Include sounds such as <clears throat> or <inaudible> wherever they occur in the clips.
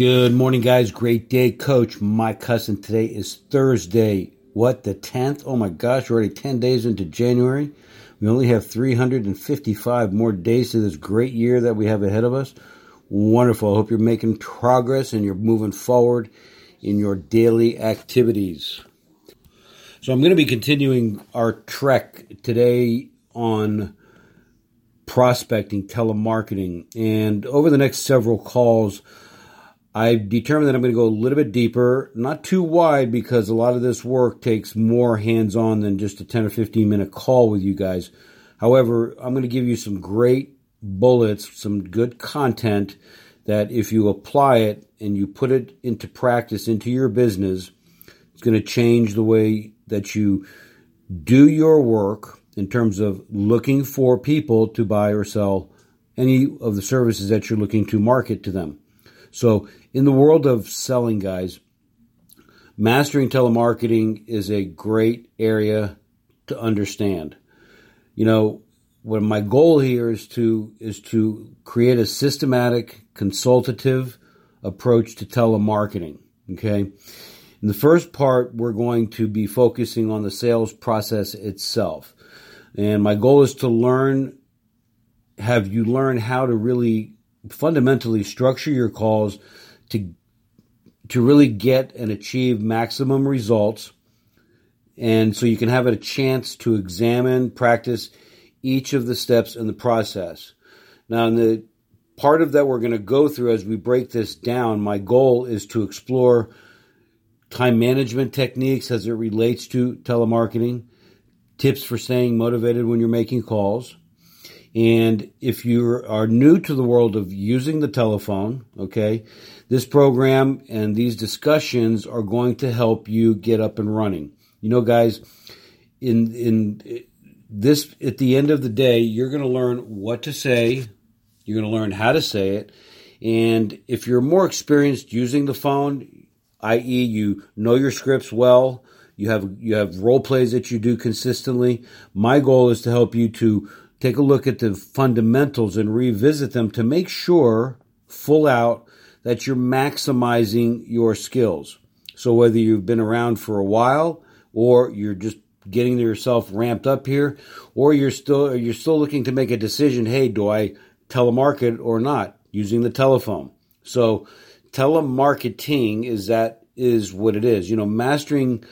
Good morning, guys. Great day, Coach My cousin Today is Thursday. What, the 10th? Oh my gosh, we're already 10 days into January. We only have 355 more days to this great year that we have ahead of us. Wonderful. I hope you're making progress and you're moving forward in your daily activities. So, I'm going to be continuing our trek today on prospecting, telemarketing, and over the next several calls, I've determined that I'm going to go a little bit deeper, not too wide because a lot of this work takes more hands on than just a 10 or 15 minute call with you guys. However, I'm going to give you some great bullets, some good content that if you apply it and you put it into practice into your business, it's going to change the way that you do your work in terms of looking for people to buy or sell any of the services that you're looking to market to them. So, in the world of selling, guys, mastering telemarketing is a great area to understand. You know, what my goal here is to is to create a systematic, consultative approach to telemarketing. Okay. In the first part, we're going to be focusing on the sales process itself. And my goal is to learn, have you learn how to really fundamentally structure your calls to to really get and achieve maximum results. And so you can have a chance to examine practice each of the steps in the process. Now in the part of that we're going to go through as we break this down my goal is to explore time management techniques as it relates to telemarketing tips for staying motivated when you're making calls and if you are new to the world of using the telephone, okay, this program and these discussions are going to help you get up and running. You know, guys, in in this at the end of the day, you're going to learn what to say, you're going to learn how to say it, and if you're more experienced using the phone, i.e., you know your scripts well, you have you have role plays that you do consistently. My goal is to help you to take a look at the fundamentals and revisit them to make sure full out that you're maximizing your skills. So whether you've been around for a while or you're just getting yourself ramped up here or you're still you're still looking to make a decision, hey, do I telemarket or not using the telephone? So telemarketing is that is what it is. You know, mastering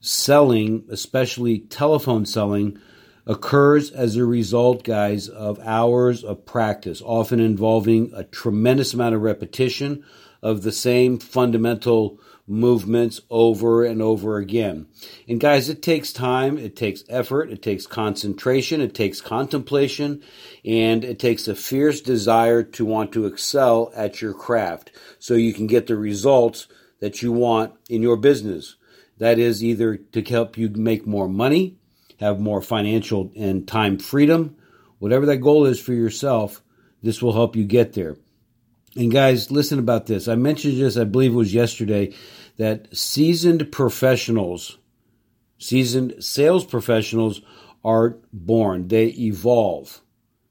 selling, especially telephone selling, occurs as a result, guys, of hours of practice, often involving a tremendous amount of repetition of the same fundamental movements over and over again. And guys, it takes time, it takes effort, it takes concentration, it takes contemplation, and it takes a fierce desire to want to excel at your craft so you can get the results that you want in your business. That is either to help you make more money, have more financial and time freedom. Whatever that goal is for yourself, this will help you get there. And guys, listen about this. I mentioned this, I believe it was yesterday, that seasoned professionals, seasoned sales professionals are born. They evolve.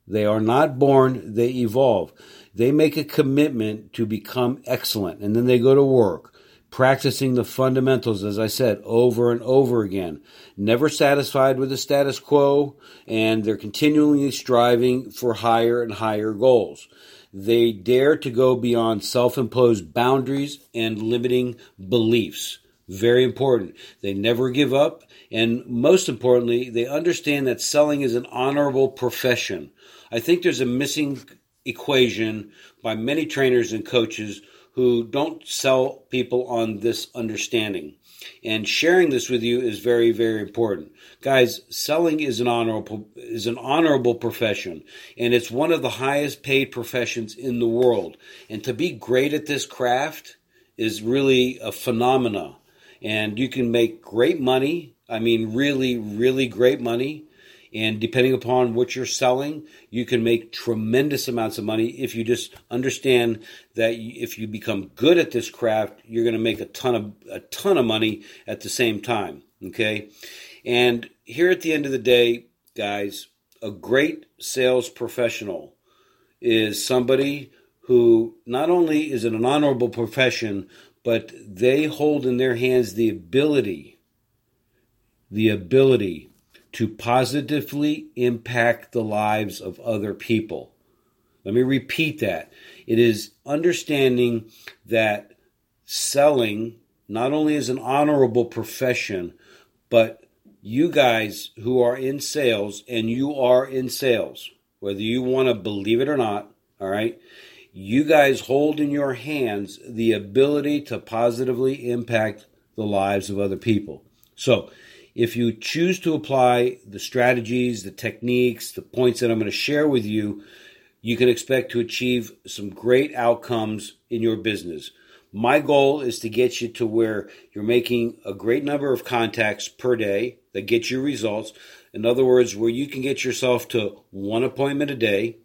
They are not born, they evolve. They make a commitment to become excellent and then they go to work practicing the fundamentals, as I said, over and over again. Never satisfied with the status quo, and they're continually striving for higher and higher goals. They dare to go beyond self imposed boundaries and limiting beliefs. Very important. They never give up, and most importantly, they understand that selling is an honorable profession. I think there's a missing equation by many trainers and coaches who don't sell people on this understanding. And sharing this with you is very, very important. Guys, selling is an honorable is an honorable profession, and it's one of the highest paid professions in the world. And to be great at this craft is really a phenomena. And you can make great money. I mean, really, really great money and depending upon what you're selling, you can make tremendous amounts of money if you just understand that if you become good at this craft, you're going to make a ton of a ton of money at the same time. Okay, and here at the end of the day, guys, a great sales professional is somebody who not only is it an honorable profession, but they hold in their hands the ability, the ability to positively impact the lives of other people. Let me repeat that. It is understanding that selling not only is an honorable profession, but you guys who are in sales and you are in sales, whether you want to believe it or not, all right, you guys hold in your hands the ability to positively impact the lives of other people. So, if you choose to apply the strategies, the techniques, the points that I'm going to share with you, you can expect to achieve some great outcomes in your business. My goal is to get you to where you're making a great number of contacts per day that get you results. In other words, where you can get yourself to one appointment a day,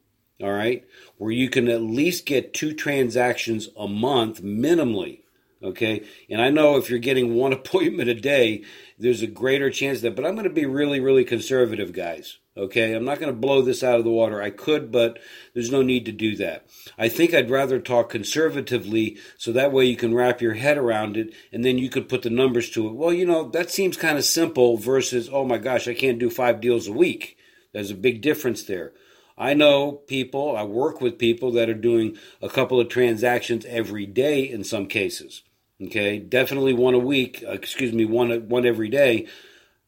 all right, where you can at least get two transactions a month minimally. Okay. And I know if you're getting one <laughs> appointment a day, there's a greater chance that, but I'm going to be really, really conservative, guys. Okay, I'm not going to blow this out of the water. I could, but there's no need to do that. I think I'd rather talk conservatively so that way you can wrap your head around it and then you could put the numbers to it. Well, you know, that seems kind of simple versus, oh my gosh, I can't do five deals a week. There's a big difference there. I know people, I work with people that are doing a couple of transactions every day in some cases. Okay, definitely one a week, uh, excuse me, one one every day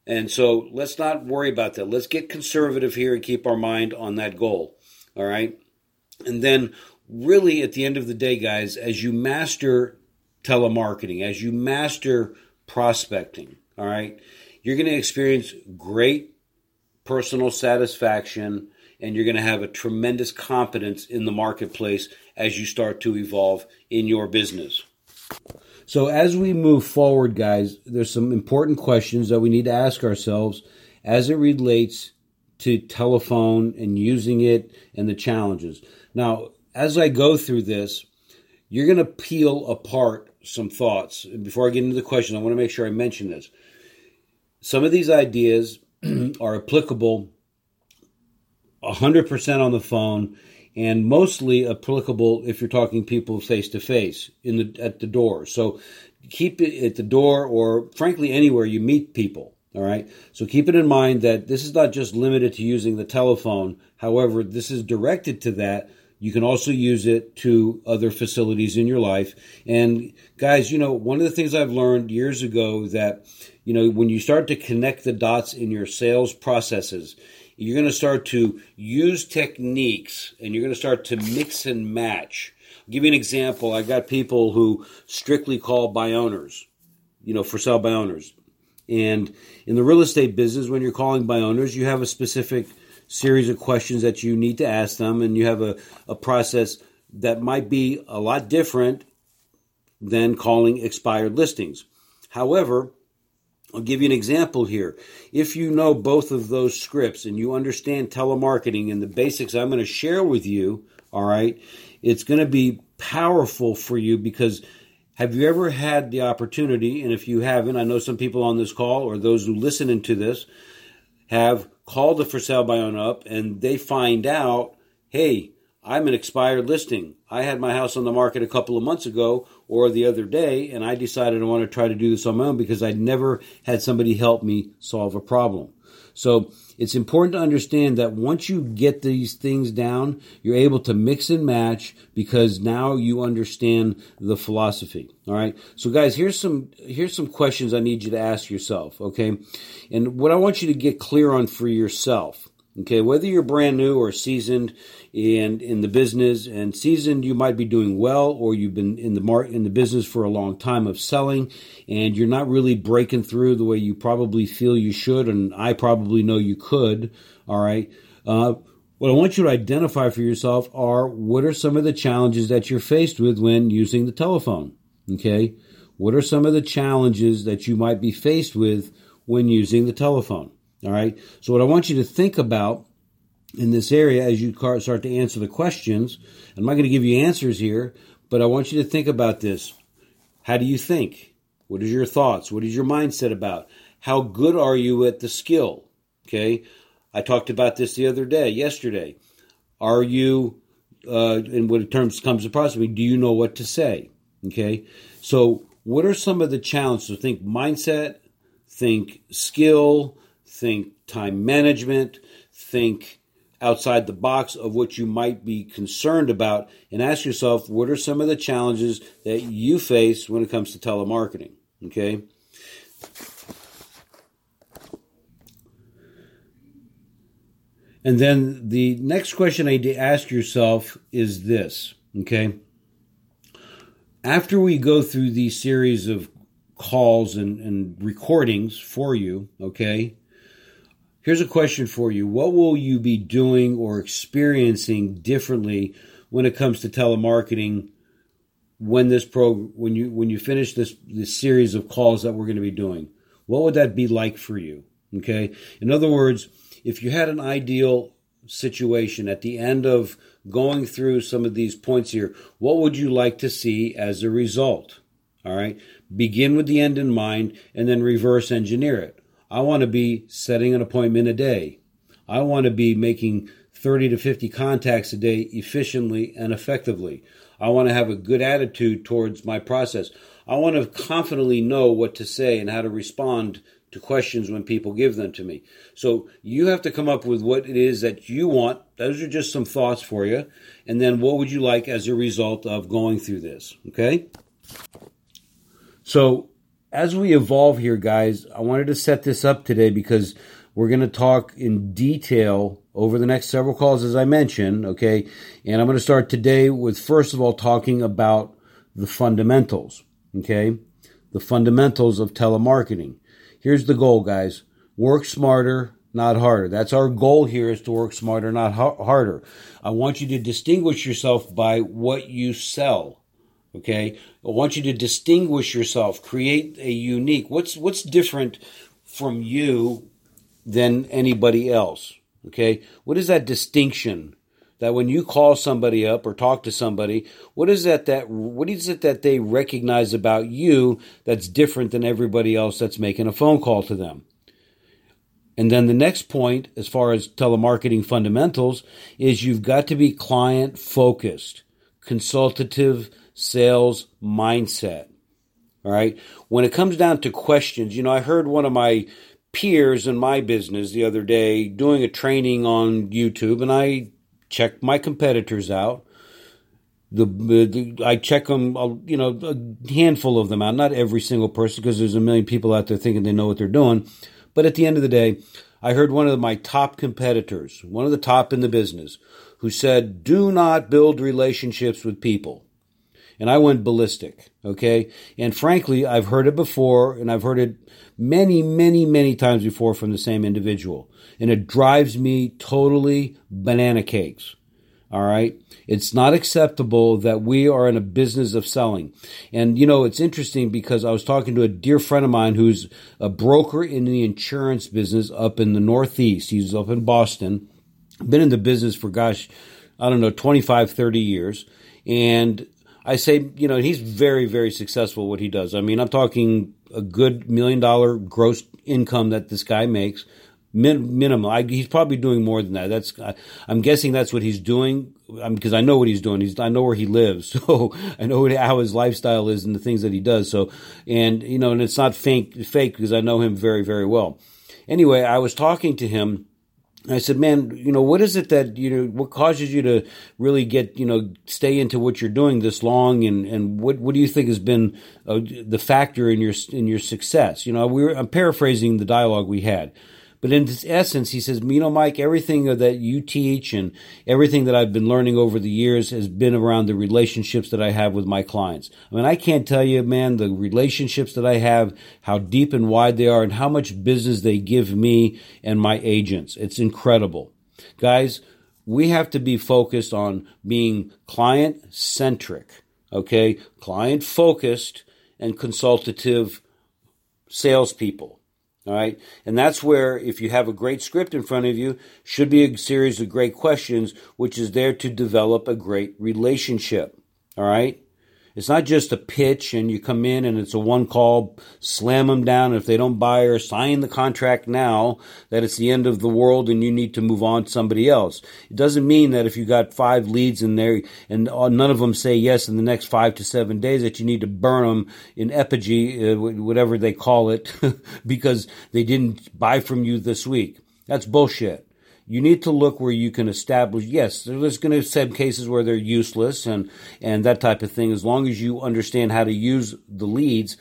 and so let's not worry about that. Let's get conservative here and keep our mind on that goal. All right. And then, really, at the end of the day, guys, as you master telemarketing, as you master prospecting, all right, you're going to experience great personal satisfaction and you're going to have a tremendous competence in the marketplace as you start to evolve in your business. So as we move forward, guys, there's some important questions that we need to ask ourselves as it relates to telephone and using it and the challenges. Now, as I go through this, you're going to peel apart some thoughts. Before I get into the question, I want to make sure I mention this. Some of these ideas <clears throat> are applicable 100% on the phone and mostly applicable if you're talking people face to face in the at the door. So keep it at the door or frankly anywhere you meet people. All right. So keep it in mind that this is not just limited to using the telephone. However, this is directed to that. You can also use it to other facilities in your life. And guys, you know, one of the things I've learned years ago that, you know, when you start to connect the dots in your sales processes, you're going to start to use techniques and you're going to start to mix and match. I'll give you an example. I got people who strictly call by owners, you know, for sale by owners. And in the real estate business, when you're calling by owners, you have a specific series of questions that you need to ask them, and you have a, a process that might be a lot different than calling expired listings. However, I'll give you an example here. If you know both of those scripts and you understand telemarketing and the basics I'm going to share with you, all right, it's going to be powerful for you because have you ever had the opportunity, and if you haven't, I know some people on this call or those who listen into this have called the for sale by on up and they find out, hey, I'm an expired listing. I had my house on the market a couple of months ago or the other day, and I decided I want to try to do this on my own because I'd never had somebody help me solve a problem. So it's important to understand that once you get these things down, you're able to mix and match because now you understand the philosophy. All right. So guys, here's some here's some questions I need you to ask yourself. Okay. And what I want you to get clear on for yourself Okay, whether you're brand new or seasoned and in the business and seasoned, you might be doing well, or you've been in the in the business for a long time of selling, and you're not really breaking through the way you probably feel you should, and I probably know you could. All right. Uh, what I want you to identify for yourself are what are some of the challenges that you're faced with when using the telephone. Okay, what are some of the challenges that you might be faced with when using the telephone? All right. So what I want you to think about in this area as you start to answer the questions, I'm not going to give you answers here, but I want you to think about this. How do you think? What is your thoughts? What is your mindset about? How good are you at the skill? Okay. I talked about this the other day, yesterday. Are you uh, it terms comes to prospecting, do you know what to say? Okay, so what are some of the challenges? Think mindset, think skill, think time management, think outside the box of what you might be concerned about, and ask yourself what are some of the challenges that you face when it comes to telemarketing. Okay. And then the next question I need to ask yourself is this, okay? After we go through these series of calls and, and recordings for you, okay? Here's a question for you. What will you be doing or experiencing differently when it comes to telemarketing when this pro when you when you finish this this series of calls that we're going to be doing? What would that be like for you? Okay? In other words, if you had an ideal situation at the end of going through some of these points here, what would you like to see as a result? All right. Begin with the end in mind and then reverse engineer it. I want to be setting an appointment a day. I want to be making 30 to 50 contacts a day efficiently and effectively. I want to have a good attitude towards my process. I want to confidently know what to say and how to respond to questions when people give them to me. So you have to come up with what it is that you want. Those are just some thoughts for you. And then what would you like as a result of going through this? Okay? So as we evolve here, guys, I wanted to set this up today because we're going to talk in detail over the next several calls, as I mentioned. Okay. And I'm going to start today with, first of all, talking about the fundamentals. Okay. The fundamentals of telemarketing. Here's the goal, guys. Work smarter, not harder. That's our goal here is to work smarter, not harder. I want you to distinguish yourself by what you sell. Okay? I want you to distinguish yourself, create a unique. What's what's different from you than anybody else? Okay? What is that distinction that when you call somebody up or talk to somebody, what is that that what is it that they recognize about you that's different than everybody else that's making a phone call to them? And then the next point, as far as telemarketing fundamentals, is you've got to be client focused, consultative sales mindset. All right. When it comes down to questions, you know, I heard one of my peers in my business the other day doing a training on YouTube, and I checked my competitors out. The, the, I check them, uh, you know, a handful of them out. Not every single person, because there's a million people out there thinking they know what they're doing. But at the end of the day, I heard one of my top competitors, one of the top in the business, who said, "Do not build relationships with people." And I went ballistic. Okay, and frankly, I've heard it before, and I've heard it many, many, many times before from the same individual and it drives me totally banana cakes. All right. It's not acceptable that we are in a business of selling. And, you know, it's interesting because I was talking to a dear friend of mine who's a broker in the insurance business up in the Northeast. He's up in Boston. Been in the business for, gosh, I don't know, 25, 30 years. And I say, you know, he's very, very successful what he does. I mean, I'm talking a good million dollar gross income that this guy makes min, minimum. I, he's probably doing more than that. That's I, am guessing that's what he's doing um, because I know what he's doing. He's I know where he lives, <laughs> so I know how his lifestyle is and the things that he does. So and you know, and it's not fake fake because I know him very very well. Anyway, I was talking to him. I said, "Man, you know, what is it that you know? What causes you to really get you know stay into what you're doing this long? And and what what do you think has been uh, the factor in your in your success? You know, we were, I'm paraphrasing the dialogue we had. But in its essence, he says, you know, Mike, everything that you teach and everything that I've been learning over the years has been around the relationships that I have with my clients. I mean, I can't tell you, man, the relationships that I have, how deep and wide they are, and how much business they give me and my agents. It's incredible. Guys, we have to be focused on being client centric, okay? Client focused and consultative salespeople. All right. And that's where, if you have a great script in front of you, should be a series of great questions, which is there to develop a great relationship. All right. It's not just a pitch and you come in and it's a one call, slam them down. If they don't buy or sign the contract now, that it's the end of the world and you need to move on to somebody else. It doesn't mean that if you got five leads in there and none of them say yes in the next five to seven days that you need to burn them in effigy, uh, whatever they call it, <laughs> because they didn't buy from you this week. That's bullshit you need to look where you can establish. Yes, there's going to be some cases where they're useless and and that type of thing. As long as you understand how to use the leads,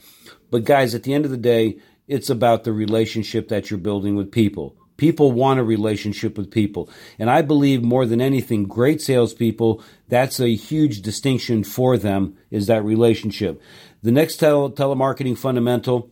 but guys, at the end of the day, it's about the relationship that you're building with people. People want a relationship with people. And I believe more than anything, great salespeople, that's a huge distinction for them is that relationship. The next tele- telemarketing fundamental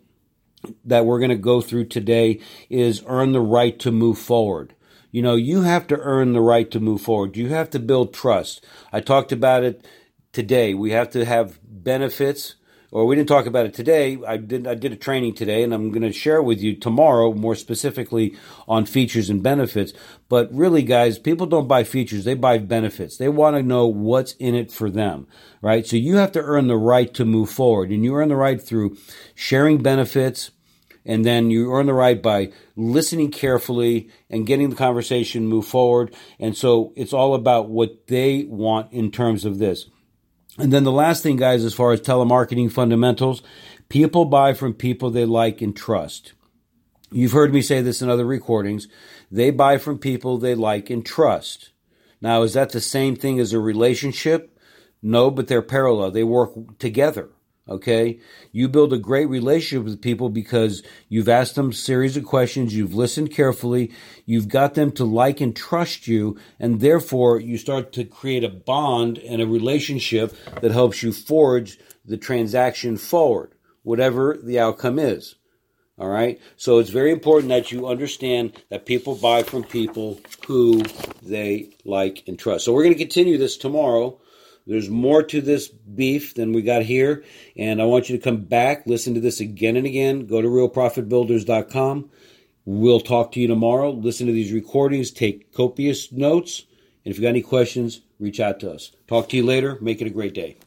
that we're going to go through today is earn the right to move forward. You know, you have to earn the right to move forward. You have to build trust. I talked about it today. We have to have benefits, or we didn't talk about it today. I did I did a training today, and I'm going to share with you tomorrow more specifically on features and benefits. But really, guys, people don't buy features; they buy benefits. They want to know what's in it for them, right? So you have to earn the right to move forward, and you earn the right through sharing benefits and then you earn the right by listening carefully and getting the conversation move forward. And so it's all about what they want in terms of this. And then the last thing, guys, as far as telemarketing fundamentals, people buy from people they like and trust. You've heard me say this in other recordings. They buy from people they like and trust. Now, is that the same thing as a relationship? No, but they're parallel. They work together. Okay. You build a great relationship with people because you've asked them a series of questions. You've listened carefully. You've got them to like and trust you. And therefore you start to create a bond and a relationship that helps you forge the transaction forward, whatever the outcome is. All right. So it's very important that you understand that people buy from people who they like and trust. So we're going to continue this tomorrow there's more to this beef than we got here. And I want you to come back, listen to this again and again. Go to realprofitbuilders.com. We'll talk to you tomorrow. Listen to these recordings, take copious notes. And if you got any questions, reach out to us. Talk to you later. Make it a great day.